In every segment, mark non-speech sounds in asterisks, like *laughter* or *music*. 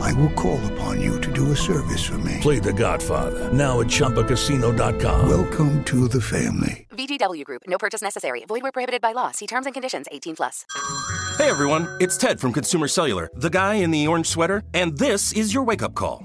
I will call upon you to do a service for me. Play The Godfather now at ChumbaCasino.com. Welcome to the family. VGW Group. No purchase necessary. Void where prohibited by law. See terms and conditions. 18 plus. Hey everyone, it's Ted from Consumer Cellular, the guy in the orange sweater, and this is your wake-up call.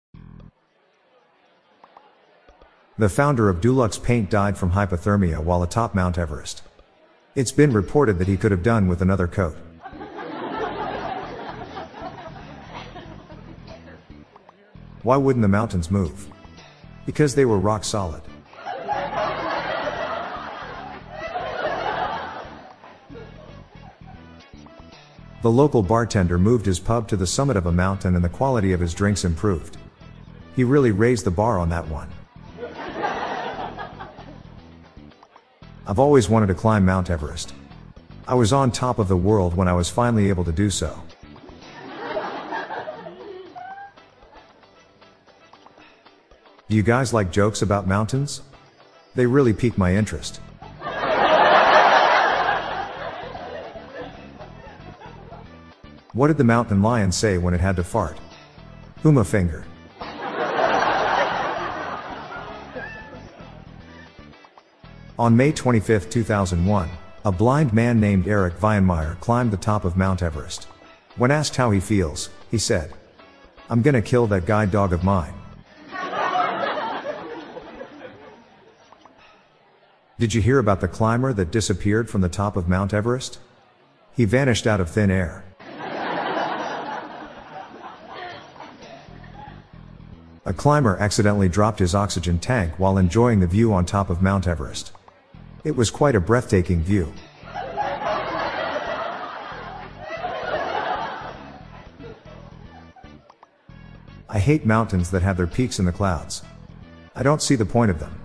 The founder of Dulux Paint died from hypothermia while atop Mount Everest. It's been reported that he could have done with another coat. Why wouldn't the mountains move? Because they were rock solid. The local bartender moved his pub to the summit of a mountain and the quality of his drinks improved. He really raised the bar on that one. I've always wanted to climb Mount Everest. I was on top of the world when I was finally able to do so. Do you guys like jokes about mountains? They really pique my interest. What did the mountain lion say when it had to fart? Whom a finger. On May 25, 2001, a blind man named Erik Weihenmayer climbed the top of Mount Everest. When asked how he feels, he said, I'm gonna kill that guide dog of mine. Did you hear about the climber that disappeared from the top of Mount Everest? He vanished out of thin air. A climber accidentally dropped his oxygen tank while enjoying the view on top of Mount Everest. It was quite a breathtaking view. I hate mountains that have their peaks in the clouds. I don't see the point of them.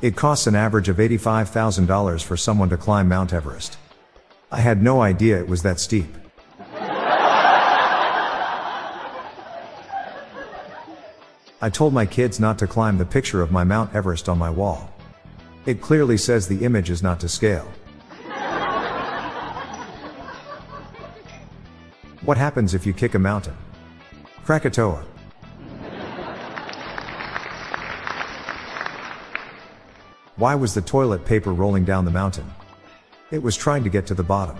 It costs an average of $85,000 for someone to climb Mount Everest. I had no idea it was that steep. I told my kids not to climb the picture of my Mount Everest on my wall. It clearly says the image is not to scale. What happens if you kick a mountain? Krakatoa. Why was the toilet paper rolling down the mountain? It was trying to get to the bottom.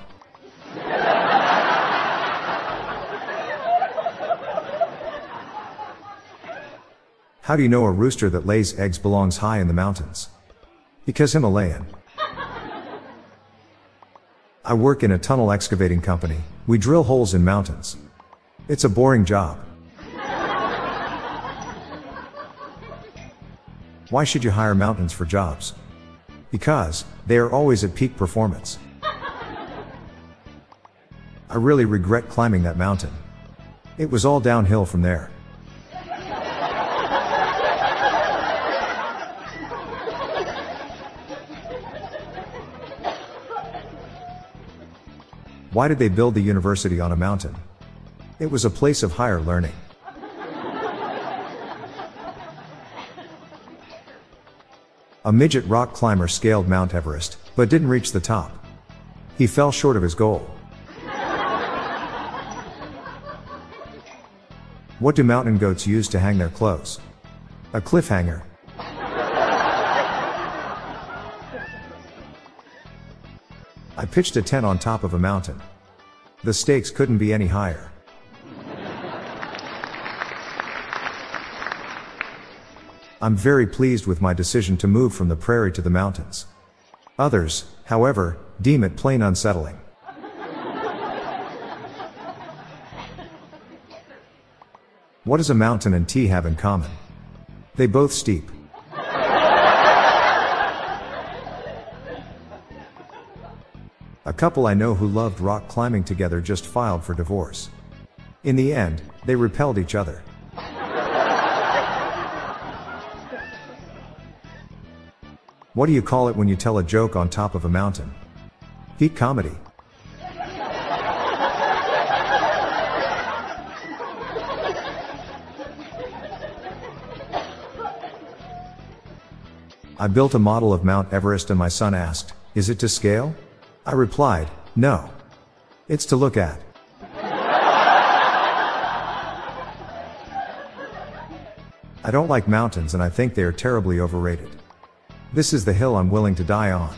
How do you know a rooster that lays eggs belongs high in the mountains? Because Himalayan. I work in a tunnel excavating company. We drill holes in mountains. It's a boring job. Why should you hire mountains for jobs? Because they are always at peak performance. I really regret climbing that mountain. It was all downhill from there. Why did they build the university on a mountain? It was a place of higher learning. A midget rock climber scaled Mount Everest, but didn't reach the top. He fell short of his goal. What do mountain goats use to hang their clothes? A cliffhanger. I pitched a tent on top of a mountain. The stakes couldn't be any higher. I'm very pleased with my decision to move from the prairie to the mountains. Others, however, deem it plain unsettling. What does a mountain and tea have in common? They both steep. A couple I know who loved rock climbing together just filed for divorce. In the end, they repelled each other. What do you call it when you tell a joke on top of a mountain? Peak comedy. I built a model of Mount Everest and my son asked, Is it to scale? I replied, No. It's to look at. I don't like mountains and I think they are terribly overrated. This is the hill I'm willing to die on.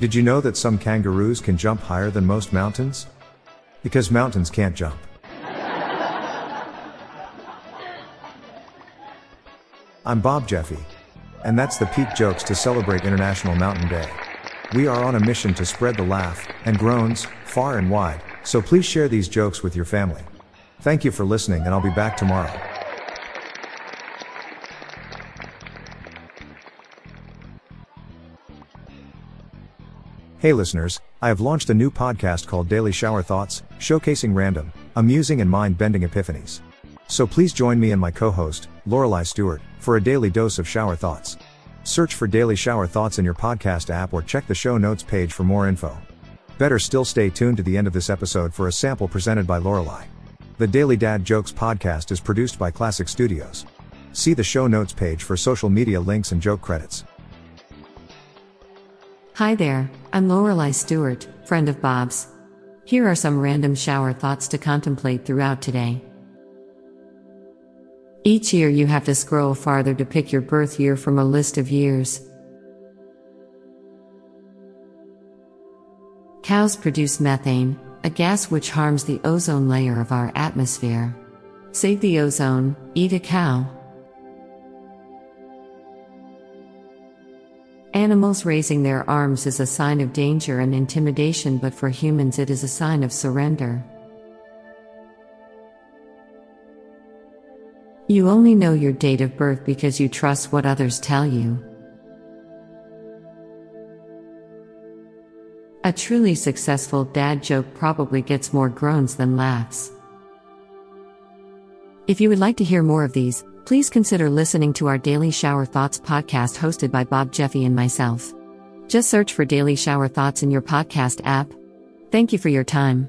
Did you know that some kangaroos can jump higher than most mountains? Because mountains can't jump. I'm Bob Jeffy. And that's the Peak Jokes to celebrate International Mountain Day. We are on a mission to spread the laugh and groans far and wide, so please share these jokes with your family. Thank you for listening, and I'll be back tomorrow. Hey listeners, I have launched a new podcast called Daily Shower Thoughts, showcasing random, amusing, and mind bending epiphanies. So please join me and my co host, Lorelei Stewart, for a daily dose of shower thoughts. Search for Daily Shower Thoughts in your podcast app or check the show notes page for more info. Better still stay tuned to the end of this episode for a sample presented by Lorelei. The Daily Dad Jokes podcast is produced by Classic Studios. See the show notes page for social media links and joke credits. Hi there, I'm Lorelei Stewart, friend of Bob's. Here are some random shower thoughts to contemplate throughout today. Each year you have to scroll farther to pick your birth year from a list of years. Cows produce methane, a gas which harms the ozone layer of our atmosphere. Save the ozone, eat a cow. Animals raising their arms is a sign of danger and intimidation, but for humans it is a sign of surrender. You only know your date of birth because you trust what others tell you. A truly successful dad joke probably gets more groans than laughs. If you would like to hear more of these, please consider listening to our Daily Shower Thoughts podcast hosted by Bob Jeffy and myself. Just search for Daily Shower Thoughts in your podcast app. Thank you for your time.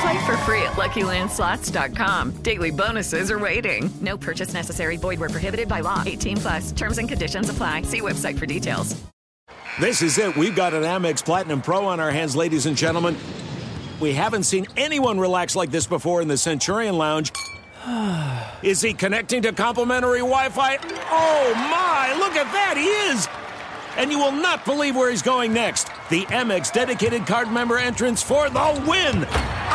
Play for free at LuckyLandSlots.com. Daily bonuses are waiting. No purchase necessary. Void where prohibited by law. 18 plus. Terms and conditions apply. See website for details. This is it. We've got an Amex Platinum Pro on our hands, ladies and gentlemen. We haven't seen anyone relax like this before in the Centurion Lounge. *sighs* Is he connecting to complimentary Wi Fi? Oh my, look at that, he is! And you will not believe where he's going next. The Amex dedicated card member entrance for the win!